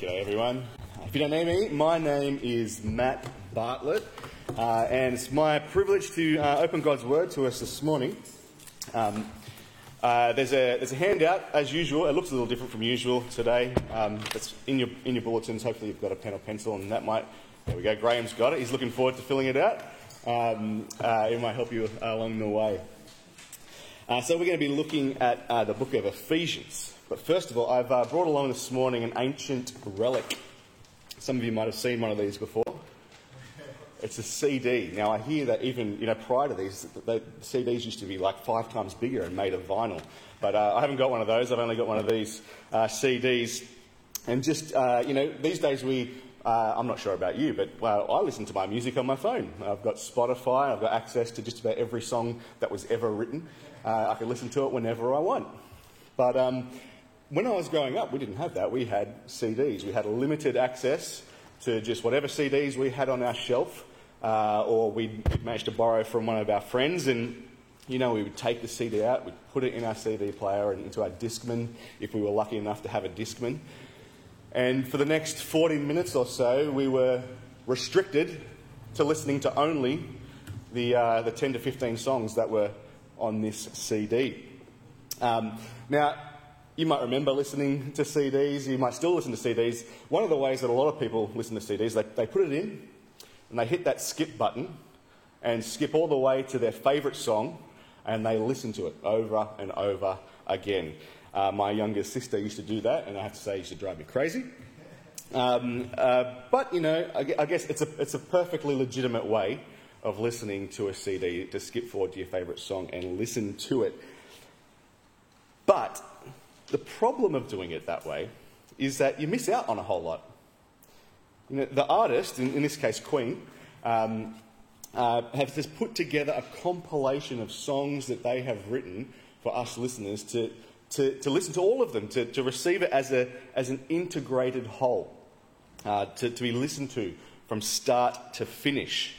G'day everyone. If you don't know me, my name is Matt Bartlett, uh, and it's my privilege to uh, open God's Word to us this morning. Um, uh, there's, a, there's a handout, as usual. It looks a little different from usual today. Um, it's in your, in your bulletins. Hopefully, you've got a pen or pencil, and that might. There we go. Graham's got it. He's looking forward to filling it out. Um, uh, it might help you along the way. Uh, so, we're going to be looking at uh, the book of Ephesians. But first of all, I've uh, brought along this morning an ancient relic. Some of you might have seen one of these before. It's a CD. Now, I hear that even you know prior to these, the CDs used to be like five times bigger and made of vinyl. But uh, I haven't got one of those. I've only got one of these uh, CDs. And just uh, you know, these days we. Uh, I'm not sure about you, but well, I listen to my music on my phone. I've got Spotify. I've got access to just about every song that was ever written. Uh, I can listen to it whenever I want. But um, when I was growing up, we didn't have that. We had CDs. We had limited access to just whatever CDs we had on our shelf, uh, or we'd, managed to borrow from one of our friends. And, you know, we would take the CD out, we'd put it in our CD player and into our Discman if we were lucky enough to have a Discman. And for the next 40 minutes or so, we were restricted to listening to only the, uh, the 10 to 15 songs that were on this CD. Um, now, you might remember listening to CDs, you might still listen to CDs. One of the ways that a lot of people listen to CDs, they, they put it in and they hit that skip button and skip all the way to their favourite song and they listen to it over and over again. Uh, my younger sister used to do that, and I have to say, it used to drive me crazy. Um, uh, but, you know, I, I guess it's a, it's a perfectly legitimate way of listening to a CD to skip forward to your favourite song and listen to it. But the problem of doing it that way is that you miss out on a whole lot. You know, the artist, in, in, this case Queen, um, uh, have just put together a compilation of songs that they have written for us listeners to, to, to listen to all of them, to, to receive it as, a, as an integrated whole, uh, to, to be listened to from start to finish.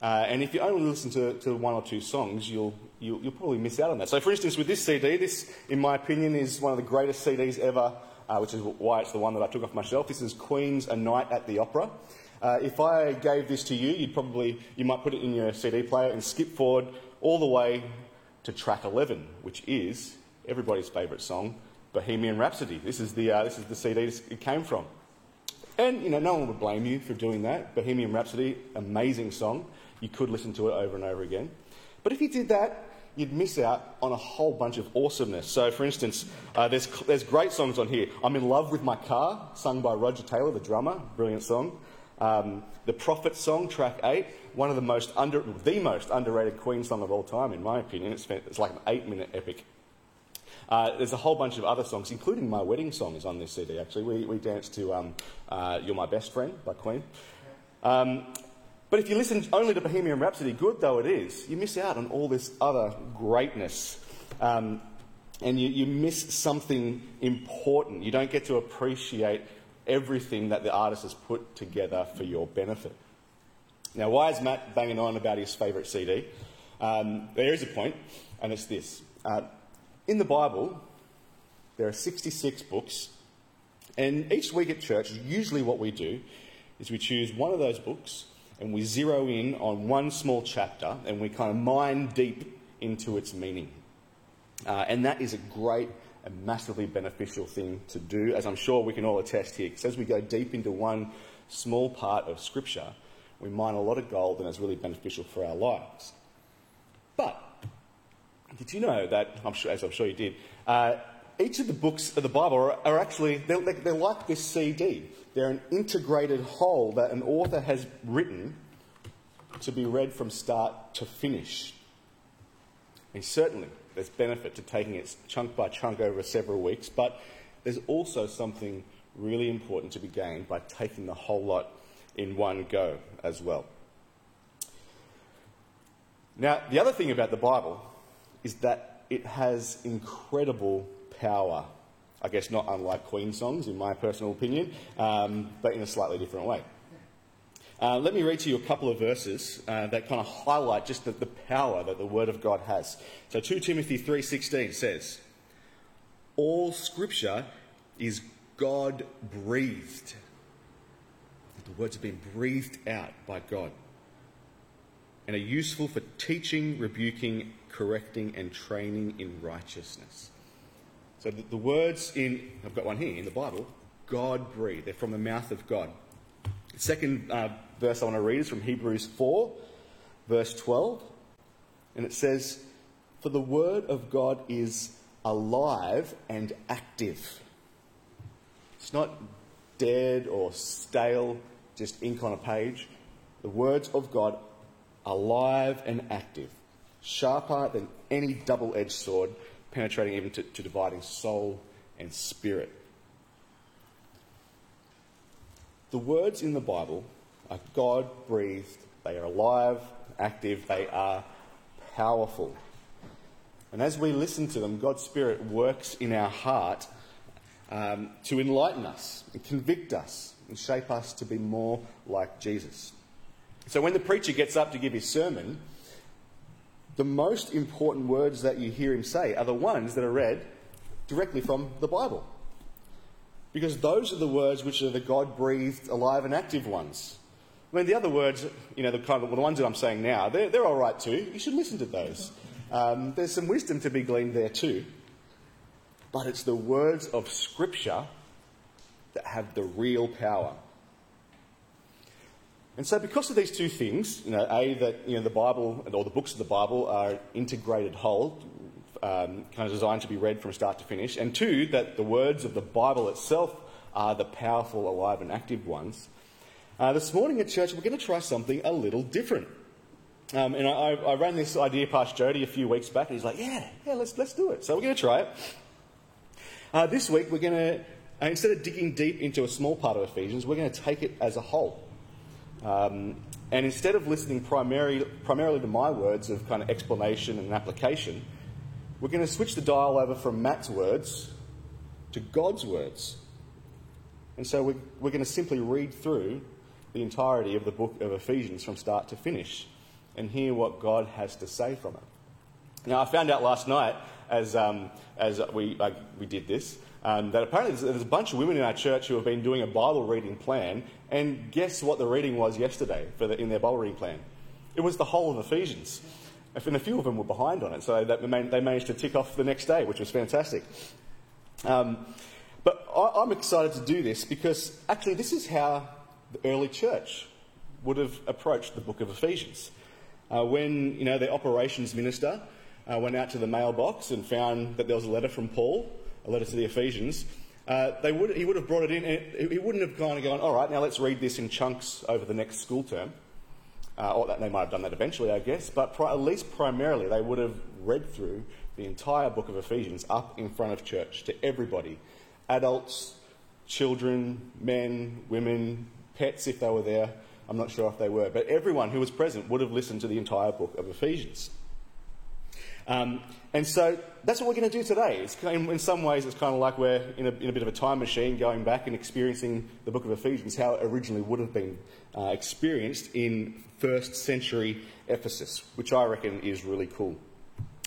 Uh, and if you only listen to, to, one or two songs, you'll, you'll, you'll, probably miss out on that. So, for instance, with this CD, this, in my opinion, is one of the greatest CDs ever, uh, which is why it's the one that I took off my shelf. This is Queen's A Night at the Opera. Uh, if I gave this to you, you'd probably, you might put it in your CD player and skip forward all the way to track 11, which is everybody's favourite song, Bohemian Rhapsody. This is the, uh, this is the CD it came from. And, you know, no one would blame you for doing that. Bohemian Rhapsody, amazing song you could listen to it over and over again. But if you did that, you'd miss out on a whole bunch of awesomeness. So, for instance, uh, there's, there's great songs on here. I'm in Love with My Car, sung by Roger Taylor, the drummer, brilliant song. Um, the Prophet song, track 8, one of the most under, the most underrated Queen song of all time, in my opinion. It's, it's like an eight minute epic. Uh, there's a whole bunch of other songs, including my wedding song is on this CD, actually. We, we danced to um, uh, You're My Best Friend by Queen. Um, but if you listen only to Bohemian Rhapsody, good though it is, you miss out on all this other greatness. Um, and you, you miss something important. You don't get to appreciate everything that the artist has put together for your benefit. Now, why is Matt banging on about his favourite CD? Um, there is a point, and it's this. Uh, in the Bible, there are 66 books, and each week at church, usually what we do is we choose one of those books and we zero in on one small chapter and we kind of mine deep into its meaning. Uh, and that is a great and massively beneficial thing to do, as I'm sure we can all attest here. Because as we go deep into one small part of Scripture, we mine a lot of gold and it's really beneficial for our lives. But did you know that, I'm sure, as I'm sure you did, uh, each of the books of the Bible are, are actually, they're, they're like this CD. They're an integrated whole that an author has written to be read from start to finish. And certainly, there's benefit to taking it chunk by chunk over several weeks, but there's also something really important to be gained by taking the whole lot in one go as well. Now, the other thing about the Bible is that it has incredible power I guess not unlike Queen songs, in my personal opinion, um, but in a slightly different way. Uh, let me read to you a couple of verses uh, that kind of highlight just the, the, power that the Word of God has. So 2 Timothy 3.16 says, All Scripture is God breathed. The words have been breathed out by God and are useful for teaching, rebuking, correcting, and training in righteousness. So the, the, words in, I've got one here in the Bible, God breathed. They're from the mouth of God. The second uh, verse I want to read is from Hebrews 4, verse 12. And it says, For the word of God is alive and active. It's not dead or stale, just ink on a page. The words of God are alive and active, sharper than any double edged sword, penetrating even to, to dividing soul and spirit. The words in the Bible are God breathed, they are alive, active, they are powerful. And as we listen to them, God's Spirit works in our heart um, to enlighten us, and convict us, and shape us to be more like Jesus. So when the preacher gets up to give his sermon, the most important words that you hear him say are the ones that are read directly from the Bible. Because those are the words which are the God breathed, alive, and active ones. I mean, the other words, you know, the kind of the ones that I'm saying now, they're, they're all right too. You should listen to those. Um, there's some wisdom to be gleaned there too. But it's the words of Scripture that have the real power. And so, because of these two things, you know, A, that you know, the Bible, or the books of the Bible, are integrated whole, um, kind of designed to be read from start to finish, and two, that the words of the Bible itself are the powerful, alive, and active ones, uh, this morning at church, we're going to try something a little different. Um, and I, I, ran this idea past Jody a few weeks back, and he's like, "Yeah, yeah, let's let's do it." So we're going to try it. Uh, this week, we're going to uh, instead of digging deep into a small part of Ephesians, we're going to take it as a whole. Um, and instead of listening primarily, primarily to my words of kind of explanation and application, we're going to switch the dial over from Matt's words to God's words. And so we're, we're going to simply read through the entirety of the book of Ephesians from start to finish and hear what God has to say from it. Now, I found out last night as, um, as we, we did this um, that apparently there's, there's, a bunch of women in our church who have been doing a Bible reading plan, and guess what the reading was yesterday for the, in their Bible reading plan? It was the whole of Ephesians. And a few of them were behind on it, so they managed to tick off the next day, which was fantastic. Um, but I, I'm excited to do this because actually, this is how the early church would have approached the book of Ephesians. Uh, when you know the operations minister uh, went out to the mailbox and found that there was a letter from Paul, a letter to the Ephesians, uh, would, he would have brought it in. And he wouldn't have kind of gone, all right, now let's read this in chunks over the next school term. Uh, or they might have done that eventually, I guess, but pri- at least primarily they would have read through the entire book of Ephesians up in front of church to everybody adults, children, men, women, pets if they were there. I'm not sure if they were, but everyone who was present would have listened to the entire book of Ephesians. Um, and so that's what we're going to do today. Of, in some ways, it's kind of like we're in a, in a, bit of a time machine going back and experiencing the book of Ephesians, how it originally would have been uh, experienced in first century Ephesus, which I reckon is really cool.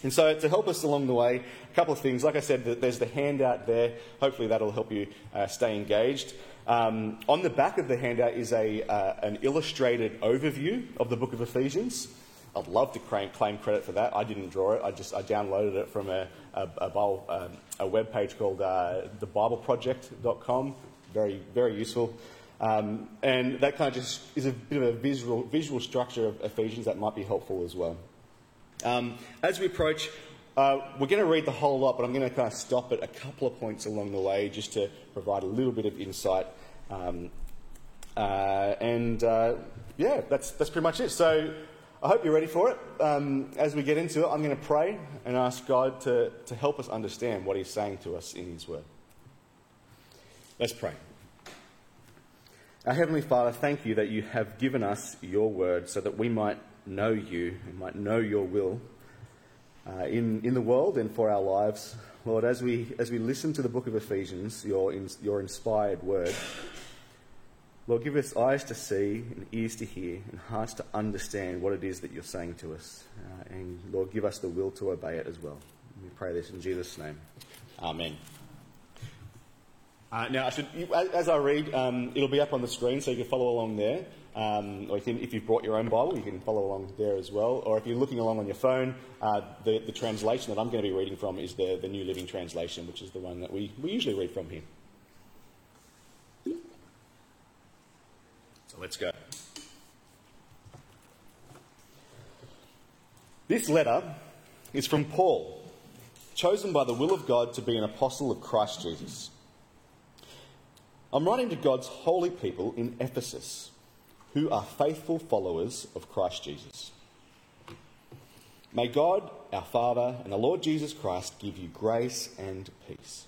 And so, to help us along the way, a couple of things. Like I said, there's the handout there. Hopefully, that'll help you uh, stay engaged. Um, on the back of the handout is a, uh, an illustrated overview of the book of Ephesians. I'd love to claim, credit for that. I didn't draw it. I just I downloaded it from a, a, a, Bible, um, a web page called uh, thebibleproject.com. Very, very useful. Um, and that kind of just is a bit of a visual, visual structure of Ephesians that might be helpful as well. Um, as we approach, uh, we're going to read the whole lot, but I'm going to kind of stop at a couple of points along the way just to provide a little bit of insight. Um, uh, and uh, yeah, that's, that's pretty much it. So I hope you're ready for it. Um, as we get into it, I'm going to pray and ask God to, to help us understand what He's saying to us in His Word. Let's pray. Our Heavenly Father, thank you that you have given us your Word so that we might know you and might know your will uh, in, in the world and for our lives. Lord, as we, as we listen to the book of Ephesians, your, your inspired word, Lord, give us eyes to see and ears to hear and hearts to understand what it is that you're saying to us. Uh, and Lord, give us the will to obey it as well. We pray this in Jesus' name. Amen. Uh, now, I should, as I read, um, it'll be up on the screen so you can follow along there. Um, or you can, if you've brought your own Bible, you can follow along there as well. Or if you're looking along on your phone, uh, the, the, translation that I'm going to be reading from is the, the New Living Translation, which is the one that we, we usually read from here. Let's go. This letter is from Paul, chosen by the will of God to be an apostle of Christ Jesus. I'm writing to God's holy people in Ephesus who are faithful followers of Christ Jesus. May God, our Father, and the Lord Jesus Christ give you grace and peace.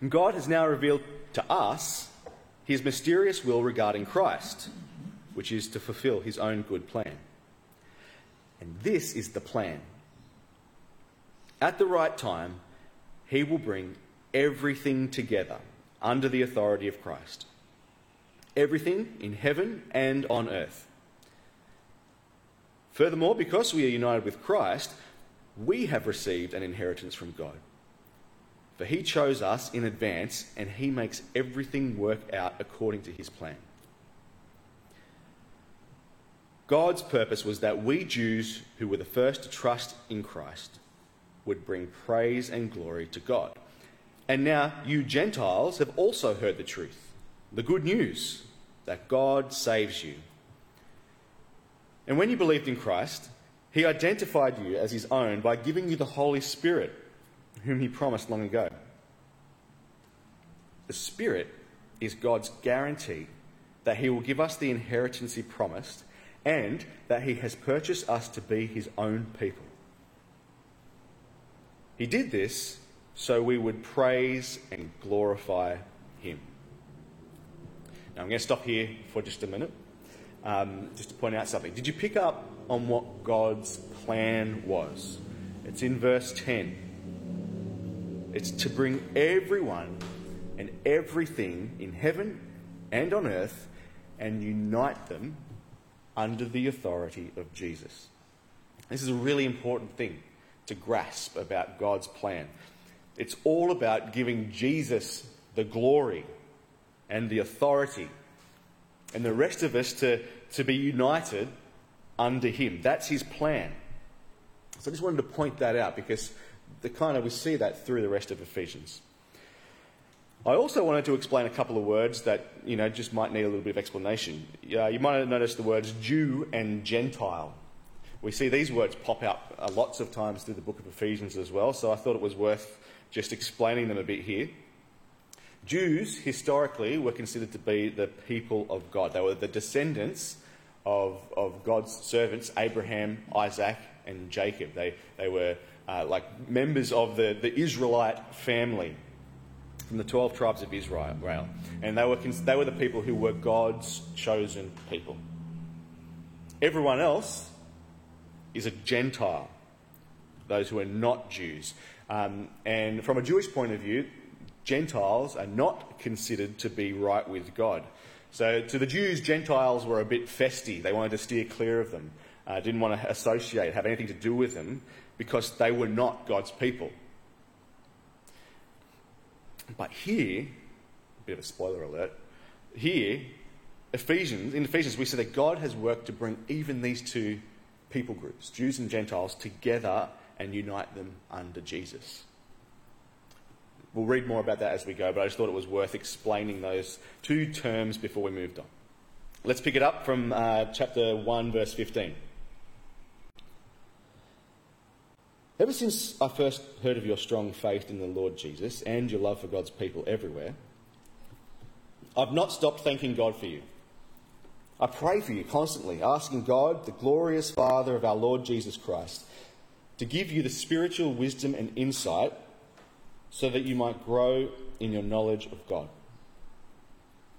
And God has now revealed to us his mysterious will regarding Christ, which is to fulfill his own good plan. And this is the plan. At the right time, he will bring everything together under the authority of Christ. Everything in heaven and on earth. Furthermore, because we are united with Christ, we have received an inheritance from God. For he chose us in advance and he makes everything work out according to his plan. God's purpose was that we Jews, who were the first to trust in Christ, would bring praise and glory to God. And now you Gentiles have also heard the truth, the good news that God saves you. And when you believed in Christ, he identified you as his own by giving you the Holy Spirit, whom he promised long ago. The Spirit is God's guarantee that he will give us the inheritance he promised and that he has purchased us to be his own people. He did this so we would praise and glorify him. Now, I'm going to stop here for just a minute, um, just to point out something. Did you pick up on what God's plan was? It's in verse 10. It's to bring everyone and everything in heaven and on earth and unite them under the authority of Jesus. This is a really important thing to grasp about God's plan. It's all about giving Jesus the glory and the authority, and the rest of us to, to be united under Him. That's His plan. So I just wanted to point that out because the kind of we see that through the rest of Ephesians. I also wanted to explain a couple of words that you know just might need a little bit of explanation. Uh, you might have noticed the words Jew and Gentile. We see these words pop up uh, lots of times through the book of Ephesians as well, so I thought it was worth just explaining them a bit here. Jews historically were considered to be the people of God. They were the descendants of, of God's servants, Abraham, Isaac, and Jacob. They, they were uh, like members of the, the Israelite family from the 12 tribes of Israel. And they were, they were the people who were God's chosen people. Everyone else is a Gentile, those who are not Jews. Um, and from a Jewish point of view, Gentiles are not considered to be right with God. So to the Jews, Gentiles were a bit festy. They wanted to steer clear of them, uh, didn't want to associate, have anything to do with them, because they were not God's people. But here, a bit of a spoiler alert, here, Ephesians, in Ephesians, we see that God has worked to bring even these two people groups, Jews and Gentiles, together and unite them under Jesus. we'll read more about that as we go, but I just thought it was worth explaining those two terms before we moved on. Let's pick it up from uh, chapter 1, verse 15. Ever since I first heard of your strong faith in the Lord Jesus and your love for God's people everywhere, I've not stopped thanking God for you. I pray for you constantly, asking God, the glorious Father of our Lord Jesus Christ, to give you the spiritual wisdom and insight so that you might grow in your knowledge of God.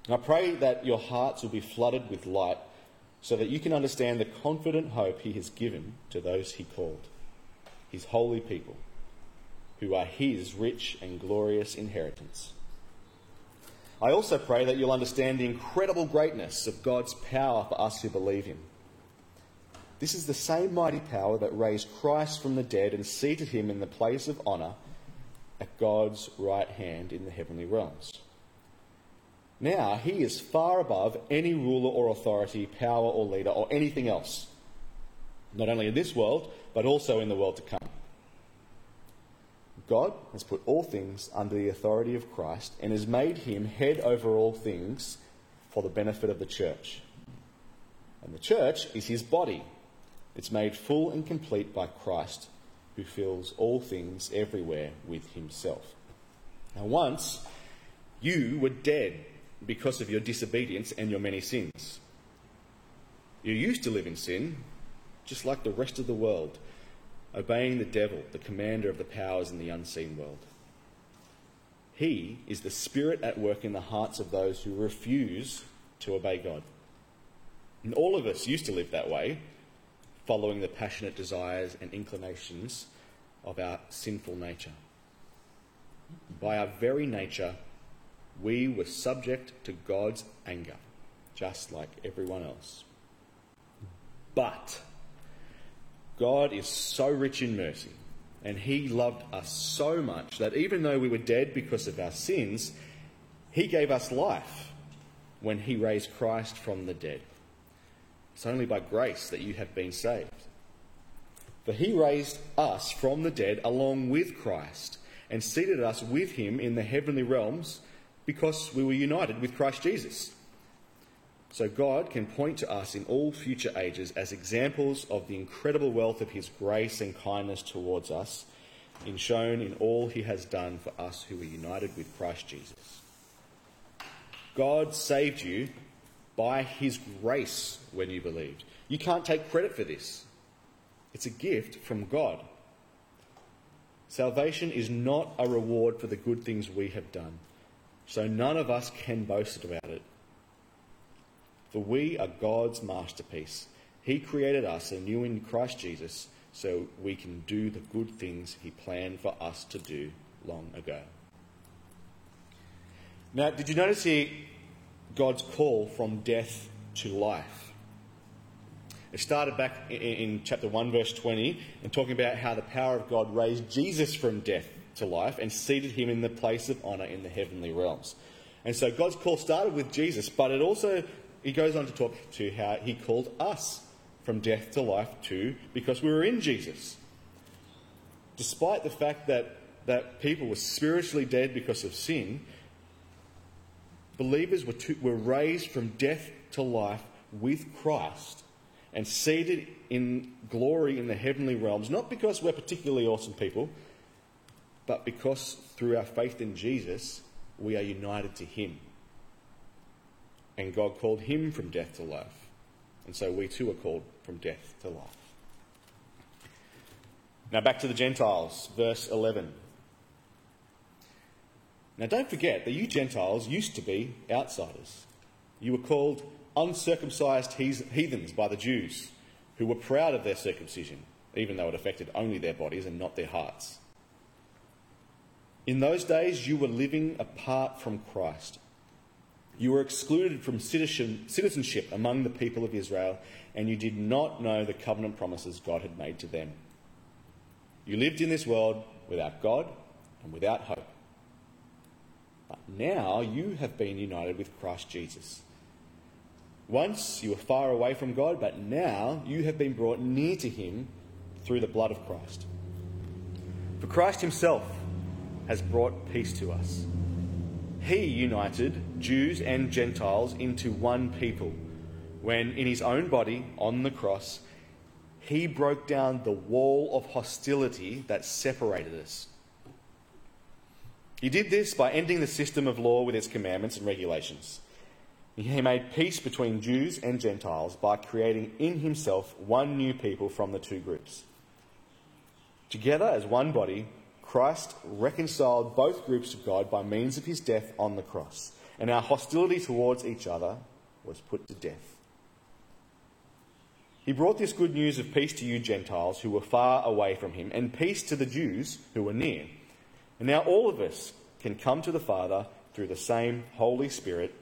I pray that your hearts will be flooded with light so that you can understand the confident hope He has given to those He called, His holy people, who are His rich and glorious inheritance. I also pray that you'll understand the incredible greatness of God's power for us who believe Him. This is the same mighty power that raised Christ from the dead and seated him in the place of honour at God's right hand in the heavenly realms. Now he is far above any ruler or authority, power or leader, or anything else, not only in this world, but also in the world to come. God has put all things under the authority of Christ and has made him head over all things for the benefit of the church. And the church is his body. It's made full and complete by Christ, who fills all things everywhere with himself. Now, once you were dead because of your disobedience and your many sins. You used to live in sin, just like the rest of the world obeying the devil, the commander of the powers in the unseen world. He is the spirit at work in the hearts of those who refuse to obey God. And all of us used to live that way, following the passionate desires and inclinations of our sinful nature. By our very nature, we were subject to God's anger, just like everyone else. But God is so rich in mercy, and He loved us so much that even though we were dead because of our sins, He gave us life when He raised Christ from the dead. It's only by grace that you have been saved. For He raised us from the dead along with Christ and seated us with Him in the heavenly realms because we were united with Christ Jesus so God can point to us in all future ages as examples of the incredible wealth of his grace and kindness towards us, in shown in all he has done for us who are united with Christ Jesus. God saved you by his grace when you believed. You can't take credit for this. It's a gift from God. Salvation is not a reward for the good things we have done, so none of us can boast about it. For we are God's masterpiece. He created us anew in Christ Jesus so we can do the good things He planned for us to do long ago. Now, did you notice here God's call from death to life? It started back in, chapter 1, verse 20, and talking about how the power of God raised Jesus from death to life and seated him in the place of honour in the heavenly realms. And so God's call started with Jesus, but it also he goes on to talk to how he called us from death to life too, because we were in Jesus. Despite the fact that, that people were spiritually dead because of sin, believers were, to, were raised from death to life with Christ and seated in glory in the heavenly realms, not because we're particularly awesome people, but because through our faith in Jesus, we are united to Him and God called him from death to life. And so we too are called from death to life. Now back to the Gentiles, verse 11. Now don't forget that you Gentiles used to be outsiders. You were called uncircumcised heathens by the Jews, who were proud of their circumcision, even though it affected only their bodies and not their hearts. In those days, you were living apart from Christ you were excluded from citizenship among the people of Israel, and you did not know the covenant promises God had made to them. You lived in this world without God and without hope. But now you have been united with Christ Jesus. Once you were far away from God, but now you have been brought near to Him through the blood of Christ. For Christ Himself has brought peace to us. He united Jews and Gentiles into one people when, in his own body on the cross, he broke down the wall of hostility that separated us. He did this by ending the system of law with its commandments and regulations. He made peace between Jews and Gentiles by creating in himself one new people from the two groups. Together as one body, Christ reconciled both groups to God by means of his death on the cross, and our hostility towards each other was put to death. He brought this good news of peace to you Gentiles who were far away from him, and peace to the Jews who were near. And now all of us can come to the Father through the same Holy Spirit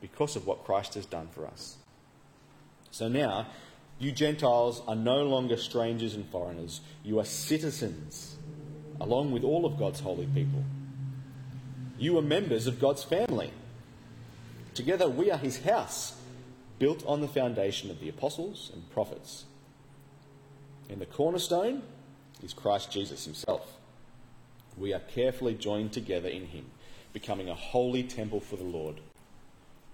because of what Christ has done for us. So now, you Gentiles are no longer strangers and foreigners. You are citizens, along with all of God's holy people. You are members of God's family. Together, we are his house, built on the foundation of the apostles and prophets. And the cornerstone is Christ Jesus himself. We are carefully joined together in him, becoming a holy temple for the Lord.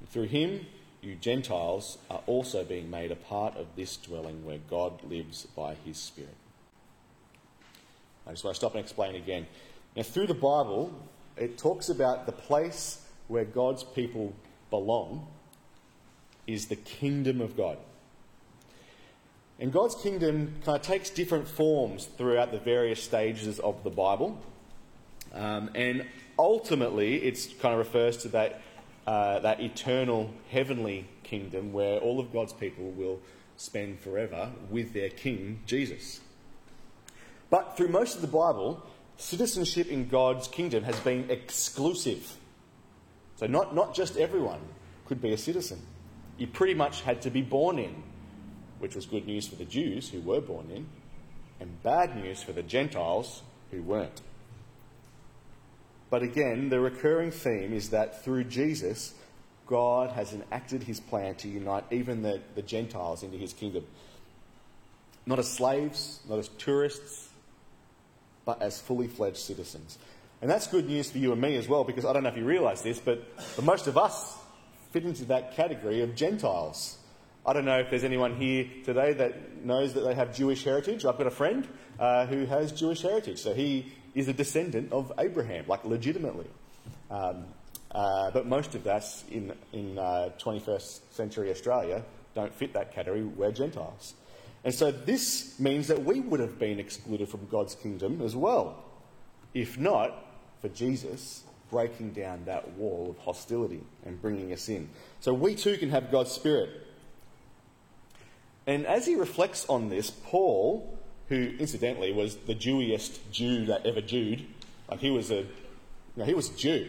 Through him, you Gentiles are also being made a part of this dwelling where God lives by his Spirit. I just want to stop and explain again. Now, through the Bible, it talks about the place where God's people belong is the kingdom of God. And God's kingdom kind of takes different forms throughout the various stages of the Bible. Um, and ultimately, it kind of refers to that uh, that eternal heavenly kingdom where all of God's people will spend forever with their King, Jesus. But through most of the Bible, citizenship in God's kingdom has been exclusive. So, not, not just everyone could be a citizen. You pretty much had to be born in, which was good news for the Jews who were born in, and bad news for the Gentiles who weren't. But again, the recurring theme is that through Jesus, God has enacted his plan to unite even the, the Gentiles into his kingdom. Not as slaves, not as tourists, but as fully fledged citizens. And that's good news for you and me as well, because I don't know if you realise this, but, but most of us fit into that category of Gentiles. I don't know if there's anyone here today that knows that they have Jewish heritage. I've got a friend uh, who has Jewish heritage, so he is a descendant of Abraham, like legitimately. Um, uh, but most of us in, in uh, 21st century Australia don't fit that category. We're Gentiles. And so this means that we would have been excluded from God's kingdom as well, if not for Jesus breaking down that wall of hostility and bringing us in. So we too can have God's Spirit. And as he reflects on this, Paul who incidentally was the Jewiest Jew that ever Jewed. Like he was a, you know, he was a Jew.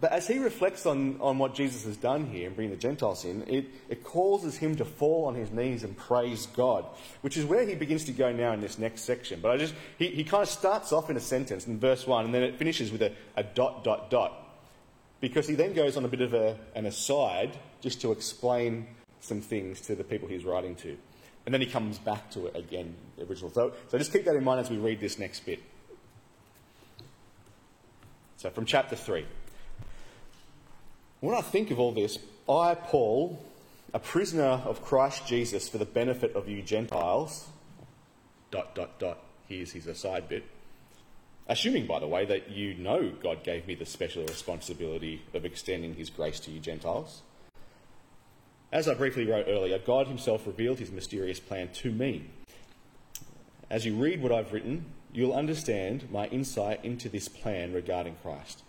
But as he reflects on, on what Jesus has done here and bringing the Gentiles in, it, it causes him to fall on his knees and praise God, which is where he begins to go now in this next section. But I just, he, he kind of starts off in a sentence in verse 1 and then it finishes with a, a dot, dot, dot. Because he then goes on a bit of a, an aside just to explain some things to the people he's writing to. And then he comes back to it again, the original. So, so just keep that in mind as we read this next bit. So from chapter 3. When I think of all this, I, Paul, a prisoner of Christ Jesus for the benefit of you Gentiles, dot, dot, dot, here's his aside bit. Assuming, by the way, that you know God gave me the special responsibility of extending his grace to you Gentiles. As I briefly wrote earlier, God Himself revealed His mysterious plan to me. As you read what I've written, you'll understand my insight into this plan regarding Christ.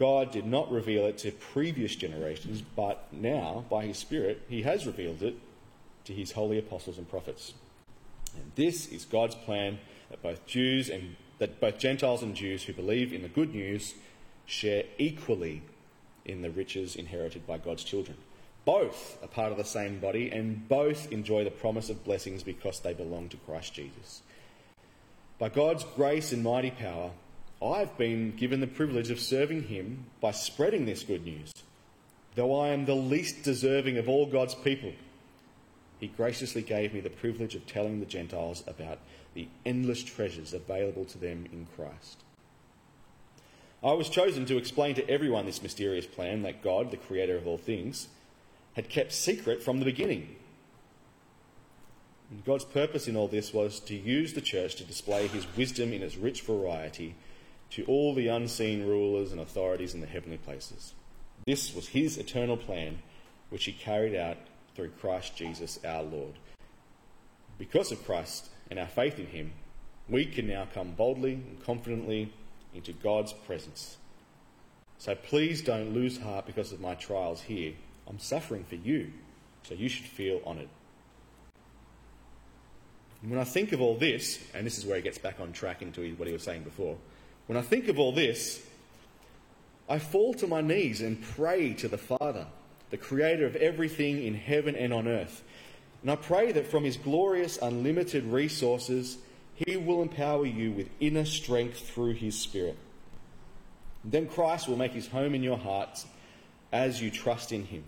God did not reveal it to previous generations, but now, by His Spirit, He has revealed it to His holy apostles and prophets. And this is God's plan that both Jews and that both Gentiles and Jews who believe in the good news share equally in the riches inherited by God's children. Both are part of the same body and both enjoy the promise of blessings because they belong to Christ Jesus. By God's grace and mighty power, I've been given the privilege of serving Him by spreading this good news. Though I am the least deserving of all God's people, He graciously gave me the privilege of telling the Gentiles about the endless treasures available to them in Christ. I was chosen to explain to everyone this mysterious plan that God, the creator of all things, had kept secret from the beginning. And God's purpose in all this was to use the church to display his wisdom in its rich variety to all the unseen rulers and authorities in the heavenly places. This was his eternal plan, which he carried out through Christ Jesus our Lord. Because of Christ and our faith in him, we can now come boldly and confidently into God's presence. So please don't lose heart because of my trials here. I'm suffering for you, so you should feel honoured. When I think of all this, and this is where he gets back on track into what he was saying before, when I think of all this, I fall to my knees and pray to the Father, the creator of everything in heaven and on earth. And I pray that from his glorious, unlimited resources, he will empower you with inner strength through his Spirit. then Christ will make his home in your hearts as you trust in him.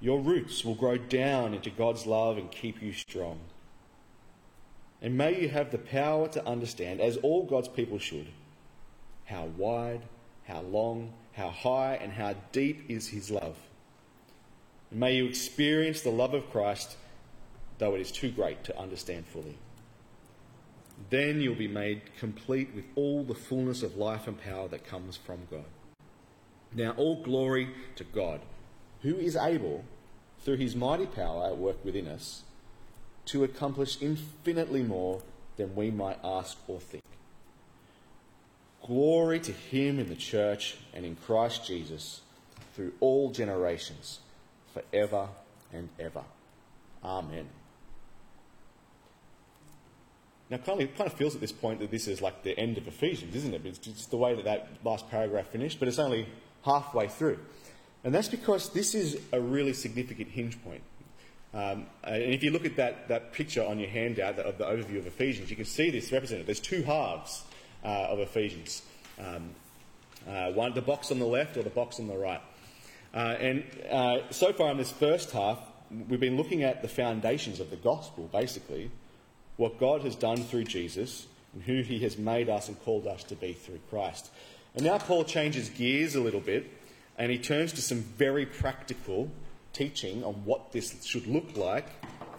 Your roots will grow down into God's love and keep you strong. And may you have the power to understand, as all God's people should, how wide, how long, how high, and how deep is his love. And may you experience the love of Christ, though it is too great to understand fully. Then you'll be made complete with all the fullness of life and power that comes from God. Now, all glory to God, who is able, through his mighty power at work within us, to accomplish infinitely more than we might ask or think. Glory to him in the church and in Christ Jesus through all generations, forever and ever. Amen. Now, of, kind of feels at this point that this is like the end of Ephesians, isn't it? It's just the way that that last paragraph finished, but it's only halfway through. And that's because this is a really significant hinge point. Um, and if you look at that, that picture on your handout of the overview of Ephesians, you can see this represented. There's two halves uh, of Ephesians um, uh, one, the box on the left or the box on the right. Uh, and uh, so far in this first half, we've been looking at the foundations of the gospel, basically, what God has done through Jesus and who he has made us and called us to be through Christ. And now Paul changes gears a little bit and he turns to some very practical teaching on what this should look like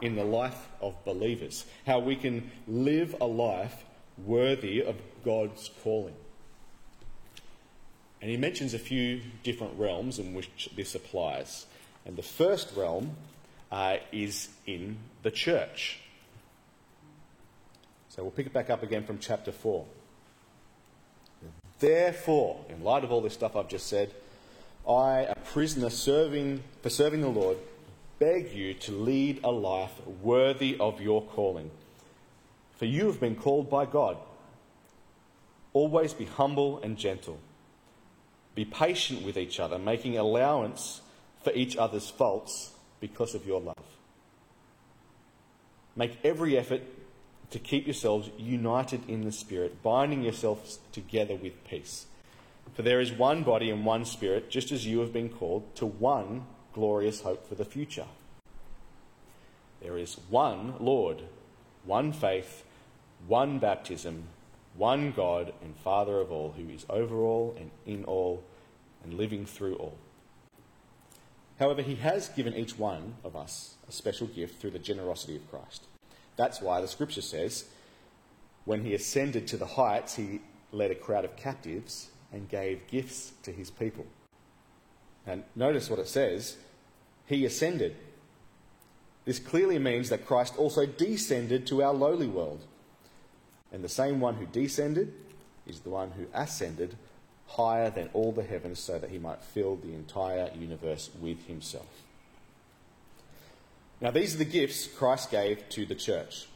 in the life of believers, how we can live a life worthy of God's calling. And he mentions a few different realms in which this applies. And the first realm uh, is in the church. So we'll pick it back up again from chapter 4. Therefore, in light of all this stuff I've just said, I, a prisoner serving, for serving the Lord, beg you to lead a life worthy of your calling. For you have been called by God. Always be humble and gentle. Be patient with each other, making allowance for each other's faults because of your love. Make every effort to keep yourselves united in the Spirit, binding yourselves together with peace. For there is one body and one Spirit, just as you have been called to one glorious hope for the future. There is one Lord, one faith, one baptism, one God and Father of all, who is over all and in all and living through all. However, he has given each one of us a special gift through the generosity of Christ. That's why the scripture says, when he ascended to the heights, he led a crowd of captives and gave gifts to his people. And notice what it says he ascended. This clearly means that Christ also descended to our lowly world. And the same one who descended is the one who ascended higher than all the heavens so that he might fill the entire universe with himself. Now, these are the gifts Christ gave to the church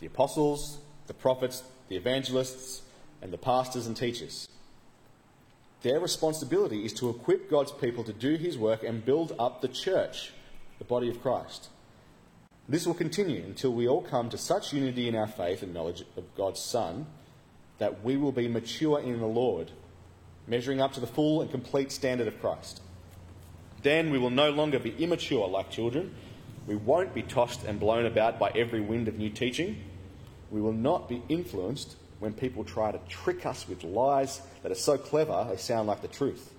the apostles, the prophets, the evangelists, and the pastors and teachers. Their responsibility is to equip God's people to do his work and build up the church, the body of Christ. This will continue until we all come to such unity in our faith and knowledge of God's Son that we will be mature in the Lord, measuring up to the full and complete standard of Christ. Then we will no longer be immature like children we won't be tossed and blown about by every wind of new teaching, We will not be influenced when people try to trick us with lies that are so clever they sound like the truth.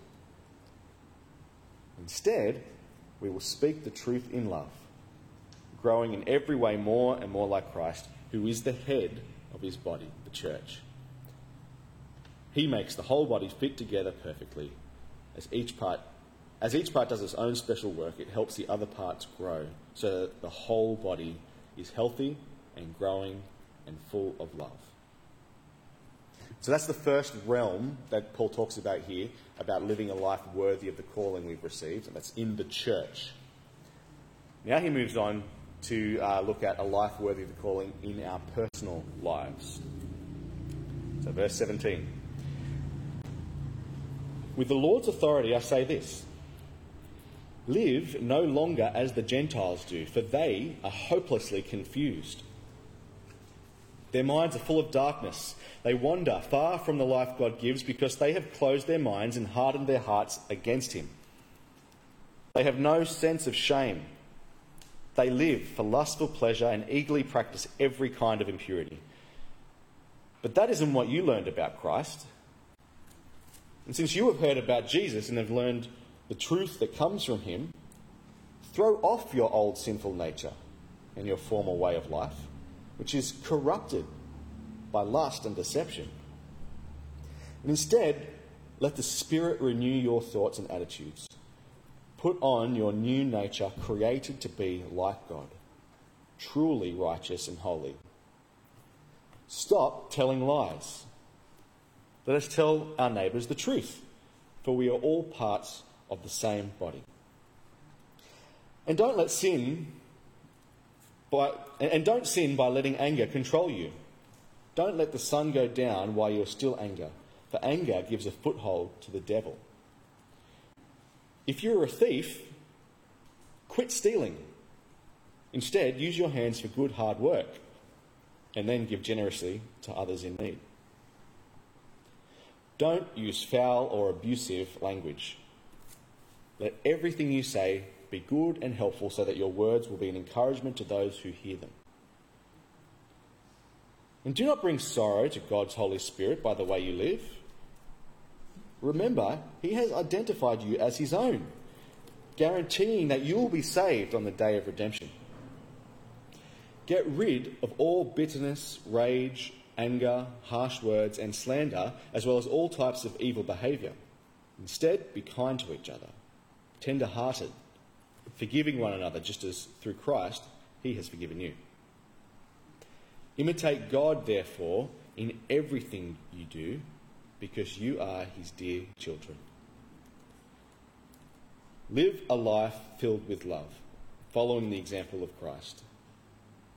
Instead, we will speak the truth in love, growing in every way more and more like Christ, who is the head of his body, the church. He makes the whole body fit together perfectly. As each part, as each part does its own special work, it helps the other parts grow so that the whole body is healthy and growing and full of love. So that's the first realm that Paul talks about here about living a life worthy of the calling we've received, and that's in the church. Now he moves on to uh, look at a life worthy of the calling in our personal lives. So, verse 17. With the Lord's authority, I say this Live no longer as the Gentiles do, for they are hopelessly confused. Their minds are full of darkness. They wander far from the life God gives because they have closed their minds and hardened their hearts against Him. They have no sense of shame. They live for lustful pleasure and eagerly practice every kind of impurity. But that isn't what you learned about Christ. And since you have heard about Jesus and have learned the truth that comes from Him, throw off your old sinful nature and your former way of life which is corrupted by lust and deception. And instead, let the Spirit renew your thoughts and attitudes. Put on your new nature, created to be like God, truly righteous and holy. Stop telling lies. Let us tell our neighbours the truth, for we are all parts of the same body. And don't let sin by, and don't sin by letting anger control you. Don't let the sun go down while you're still anger, for anger gives a foothold to the devil. If you're a thief, quit stealing. Instead, use your hands for good, hard work, and then give generously to others in need. Don't use foul or abusive language. Let everything you say be good and helpful so that your words will be an encouragement to those who hear them. And do not bring sorrow to God's Holy Spirit by the way you live. Remember, He has identified you as His own, guaranteeing that you will be saved on the day of redemption. Get rid of all bitterness, rage, anger, harsh words, and slander, as well as all types of evil behaviour. Instead, be kind to each other, tender hearted forgiving one another just as through Christ he has forgiven you. Imitate God, therefore, in everything you do, because you are his dear children. Live a life filled with love, following the example of Christ.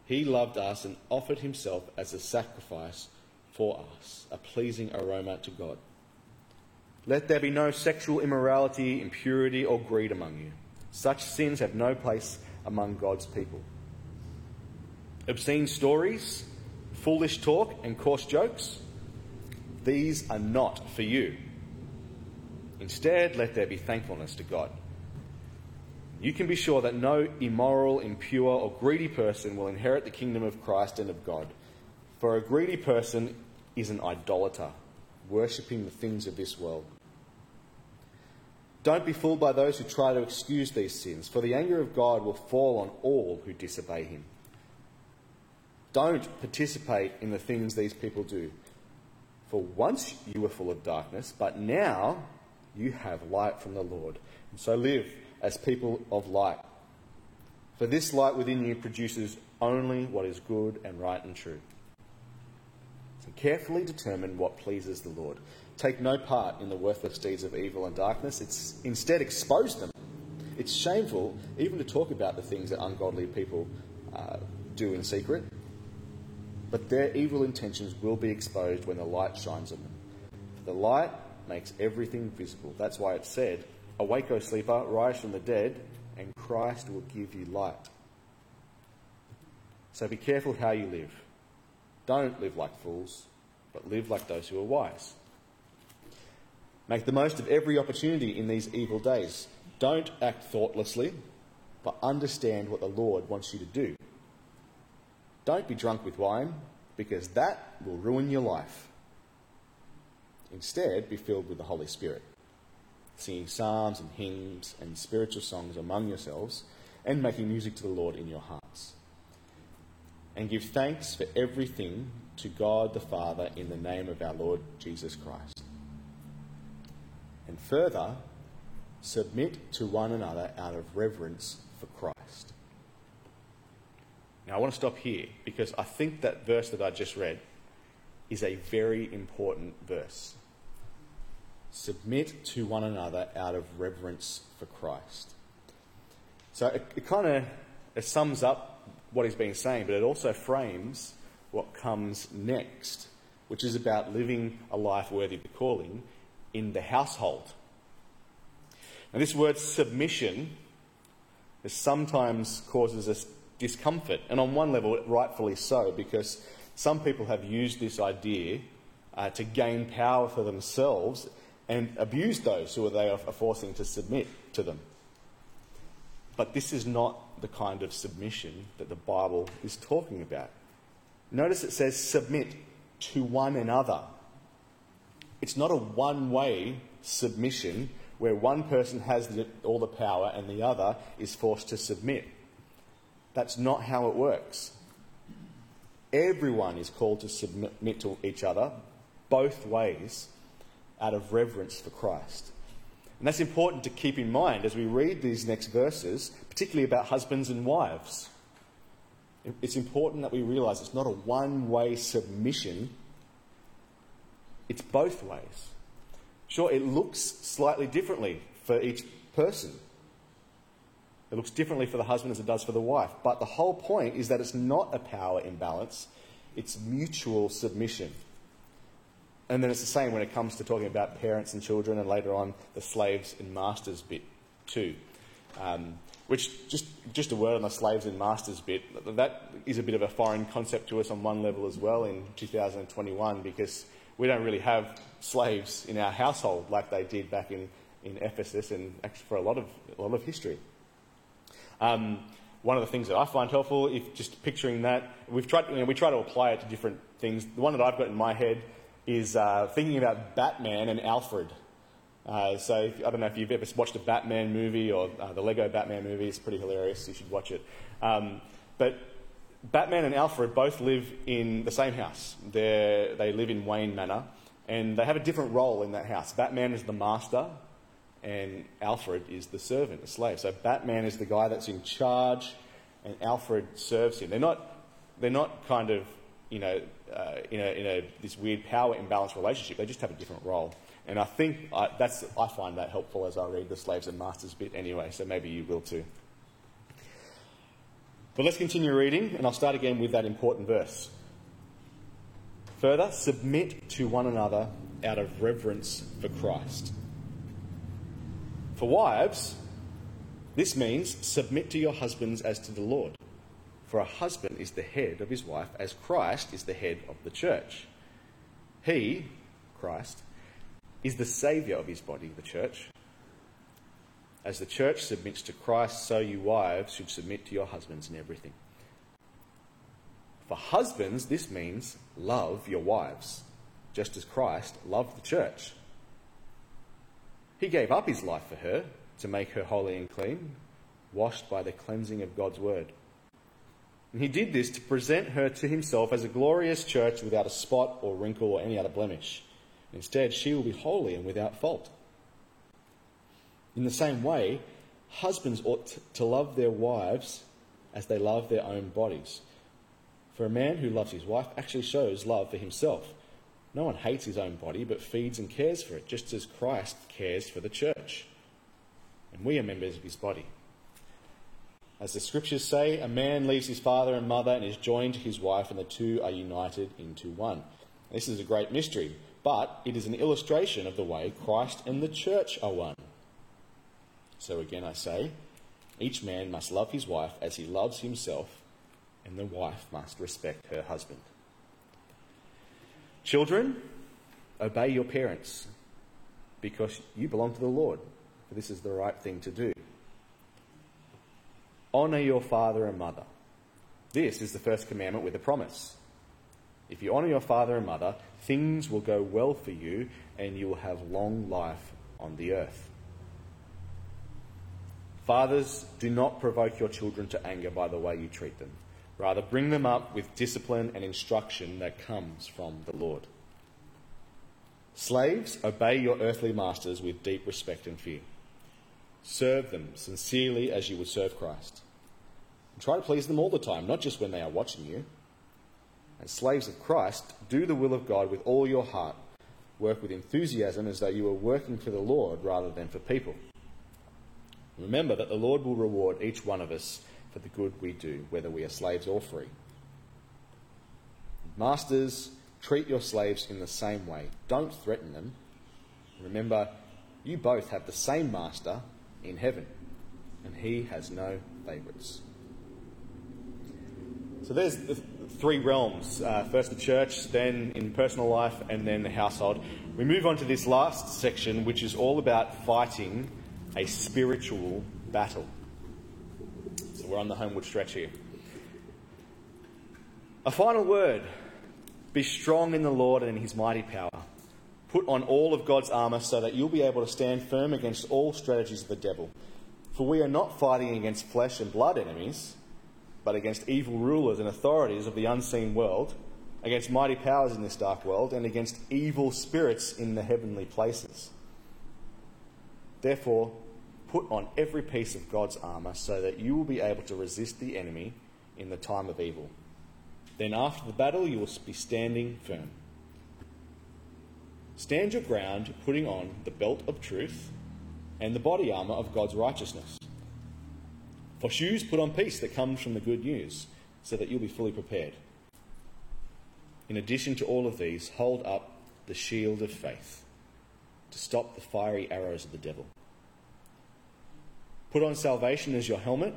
He loved us and offered himself as a sacrifice for us, a pleasing aroma to God. Let there be no sexual immorality, impurity, or greed among you such sins have no place among God's people. Obscene stories, foolish talk, and coarse jokes, these are not for you. Instead, let there be thankfulness to God. You can be sure that no immoral, impure, or greedy person will inherit the kingdom of Christ and of God. For a greedy person is an idolater, worshipping the things of this world. Don't be fooled by those who try to excuse these sins, for the anger of God will fall on all who disobey him. Don't participate in the things these people do. For once you were full of darkness, but now you have light from the Lord. And so live as people of light. For this light within you produces only what is good and right and true. So carefully determine what pleases the Lord. Take no part in the worthless deeds of evil and darkness. It's instead expose them. It's shameful even to talk about the things that ungodly people uh, do in secret. But their evil intentions will be exposed when the light shines on them. The light makes everything visible. That's why it said, Awake, O sleeper, rise from the dead, and Christ will give you light. So be careful how you live. Don't live like fools, but live like those who are wise. Make the most of every opportunity in these evil days. Don't act thoughtlessly, but understand what the Lord wants you to do. Don't be drunk with wine, because that will ruin your life. Instead, be filled with the Holy Spirit, singing psalms and hymns and spiritual songs among yourselves, and making music to the Lord in your hearts. And give thanks for everything to God the Father in the name of our Lord Jesus Christ. And further, submit to one another out of reverence for Christ. Now, I want to stop here because I think that verse that I just read is a very important verse. Submit to one another out of reverence for Christ. So it, it kind of sums up what he's been saying, but it also frames what comes next, which is about living a life worthy of the calling in the household. Now, this word submission sometimes causes us discomfort, and on one level, rightfully so, because some people have used this idea uh, to gain power for themselves and abuse those who they are forcing to submit to them. But this is not the kind of submission that the Bible is talking about. Notice it says submit to one another. It's not a one way submission where one person has the, all the power and the other is forced to submit. That's not how it works. Everyone is called to submit to each other, both ways, out of reverence for Christ. And that's important to keep in mind as we read these next verses, particularly about husbands and wives. It's important that we realize it's not a one way submission, it's both ways. Sure, it looks slightly differently for each person. It looks differently for the husband as it does for the wife. But the whole point is that it's not a power imbalance, it's mutual submission. And then it's the same when it comes to talking about parents and children, and later on the slaves and masters bit too. Um, which, just, just a word on the slaves and masters bit, that is a bit of a foreign concept to us on one level as well in 2021 because we don't really have slaves in our household like they did back in, in Ephesus and actually for a lot of, a lot of history. Um, one of the things that I find helpful, if just picturing that, we've tried, you know, we try to apply it to different things. The one that I've got in my head is uh, thinking about Batman and Alfred. Uh, so if, I don't know if you've ever watched a Batman movie or uh, the Lego Batman movie. It's pretty hilarious. You should watch it. Um, but Batman and Alfred both live in the same house. They're, they live in Wayne Manor, and they have a different role in that house. Batman is the master, and Alfred is the servant, the slave. So Batman is the guy that's in charge, and Alfred serves him. They're not, they're not kind of, you know, uh, in, a, in a, this weird power imbalance relationship. They just have a different role. And I think I, that's, I find that helpful as I read the slaves and masters bit anyway, so maybe you will too. But let's continue reading, and I'll start again with that important verse. Further, submit to one another out of reverence for Christ. For wives, this means submit to your husbands as to the Lord. For a husband is the head of his wife, as Christ is the head of the church. He, Christ, is the Saviour of his body, the church. As the church submits to Christ, so you wives should submit to your husbands in everything. For husbands, this means love your wives, just as Christ loved the church he gave up his life for her to make her holy and clean, washed by the cleansing of God's word. And he did this to present her to himself as a glorious church without a spot or wrinkle or any other blemish. Instead, she will be holy and without fault. In the same way, husbands ought to love their wives as they love their own bodies. For a man who loves his wife actually shows love for himself. No one hates his own body, but feeds and cares for it, just as Christ cares for the church. And we are members of his body. As the scriptures say, a man leaves his father and mother and is joined to his wife, and the two are united into one. This is a great mystery, but it is an illustration of the way Christ and the church are one. So again, I say, each man must love his wife as he loves himself, and the wife must respect her husband. Children, obey your parents because you belong to the Lord, for this is the right thing to do. Honour your father and mother. This is the first commandment with a promise, If you honour your father and mother, things will go well for you and you will have long life on the earth. Fathers, do not provoke your children to anger by the way you treat them. Rather, bring them up with discipline and instruction that comes from the Lord. Slaves, obey your earthly masters with deep respect and fear. Serve them sincerely as you would serve Christ. And try to please them all the time, not just when they are watching you. And slaves of Christ, do the will of God with all your heart. Work with enthusiasm as though you were working for the Lord rather than for people. Remember that the Lord will reward each one of us for the good we do, whether we are slaves or free. Masters, treat your slaves in the same way. Don't threaten them. Remember, you both have the same master in heaven, and he has no favourites. So there's the three realms uh, first the church, then in personal life, and then the household. We move on to this last section, which is all about fighting a spiritual battle. So we're on the homeward stretch here. A final word be strong in the Lord and in his mighty power. Put on all of God's armour so that you'll be able to stand firm against all strategies of the devil. For we are not fighting against flesh and blood enemies, but against evil rulers and authorities of the unseen world, against mighty powers in this dark world, and against evil spirits in the heavenly places. Therefore, put on every piece of God's armour so that you will be able to resist the enemy in the time of evil. Then, after the battle, you will be standing firm. Stand your ground, putting on the belt of truth and the body armour of God's righteousness. For shoes, put on peace that comes from the good news, so that you'll be fully prepared. In addition to all of these, hold up the shield of faith to stop the fiery arrows of the devil. Put on salvation as your helmet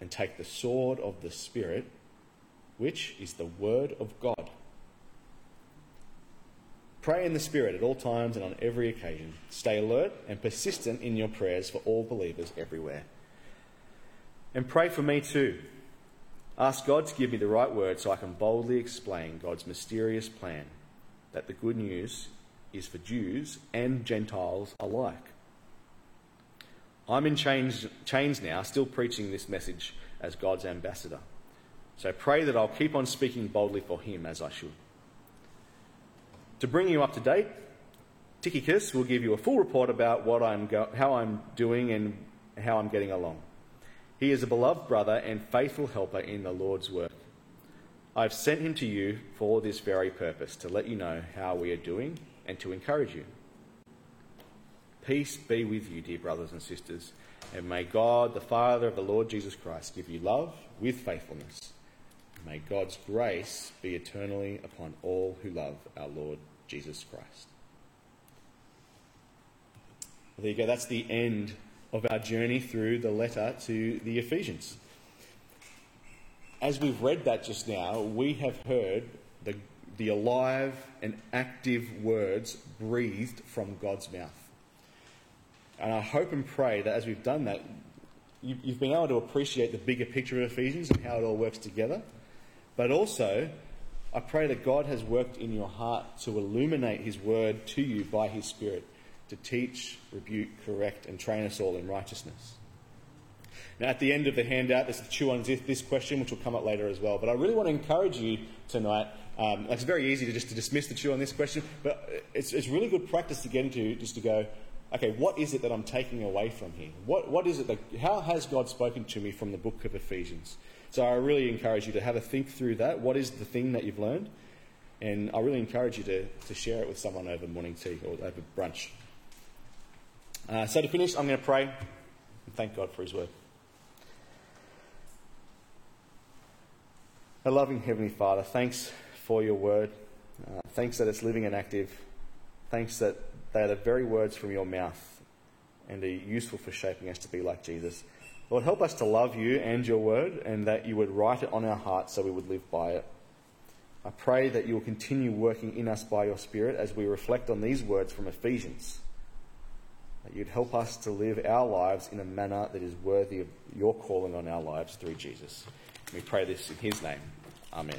and take the sword of the Spirit, which is the Word of God. Pray in the Spirit at all times and on every occasion. Stay alert and persistent in your prayers for all believers everywhere. And pray for me too. Ask God to give me the right words so I can boldly explain God's mysterious plan that the good news is for Jews and Gentiles alike. I'm in chains, chains now, still preaching this message as God's ambassador. So pray that I'll keep on speaking boldly for Him as I should. To bring you up to date, Tychicus will give you a full report about what I'm go- how I'm doing and how I'm getting along. He is a beloved brother and faithful helper in the Lord's work. I've sent him to you for this very purpose, to let you know how we are doing and to encourage you. Peace be with you, dear brothers and sisters, and may God, the Father of the Lord Jesus Christ, give you love with faithfulness. May God's grace be eternally upon all who love our Lord Jesus Christ. Well, there you go. That's the end of our journey through the letter to the Ephesians. As we've read that just now, we have heard the, the alive and active words breathed from God's mouth. And I hope and pray that as we've done that, you, you've been able to appreciate the bigger picture of Ephesians and how it all works together. But also, I pray that God has worked in your heart to illuminate His word to you by His Spirit to teach, rebuke, correct, and train us all in righteousness. Now, at the end of the handout, there's the chew on this question, which will come up later as well. But I really want to encourage you tonight. Um, it's very easy to just to dismiss the chew on this question, but it's, it's really good practice to get into just to go, okay, what is it that I'm taking away from here? What, what is it that, how has God spoken to me from the book of Ephesians? So I really encourage you to have a think through that. What is the thing that you've learned? And I really encourage you to, to share it with someone over morning tea or over brunch. Uh, so to finish, I'm going to pray and thank God for His word. Our loving Heavenly Father, thanks for your word. Uh, thanks that it's living and active. Thanks that they are the very words from your mouth and are useful for shaping us to be like Jesus. Lord, help us to love you and your word and that you would write it on our hearts so we would live by it. I pray that you will continue working in us by your Spirit as we reflect on these words from Ephesians. That you'd help us to live our lives in a manner that is worthy of your calling on our lives through Jesus. We pray this in his name. Amen.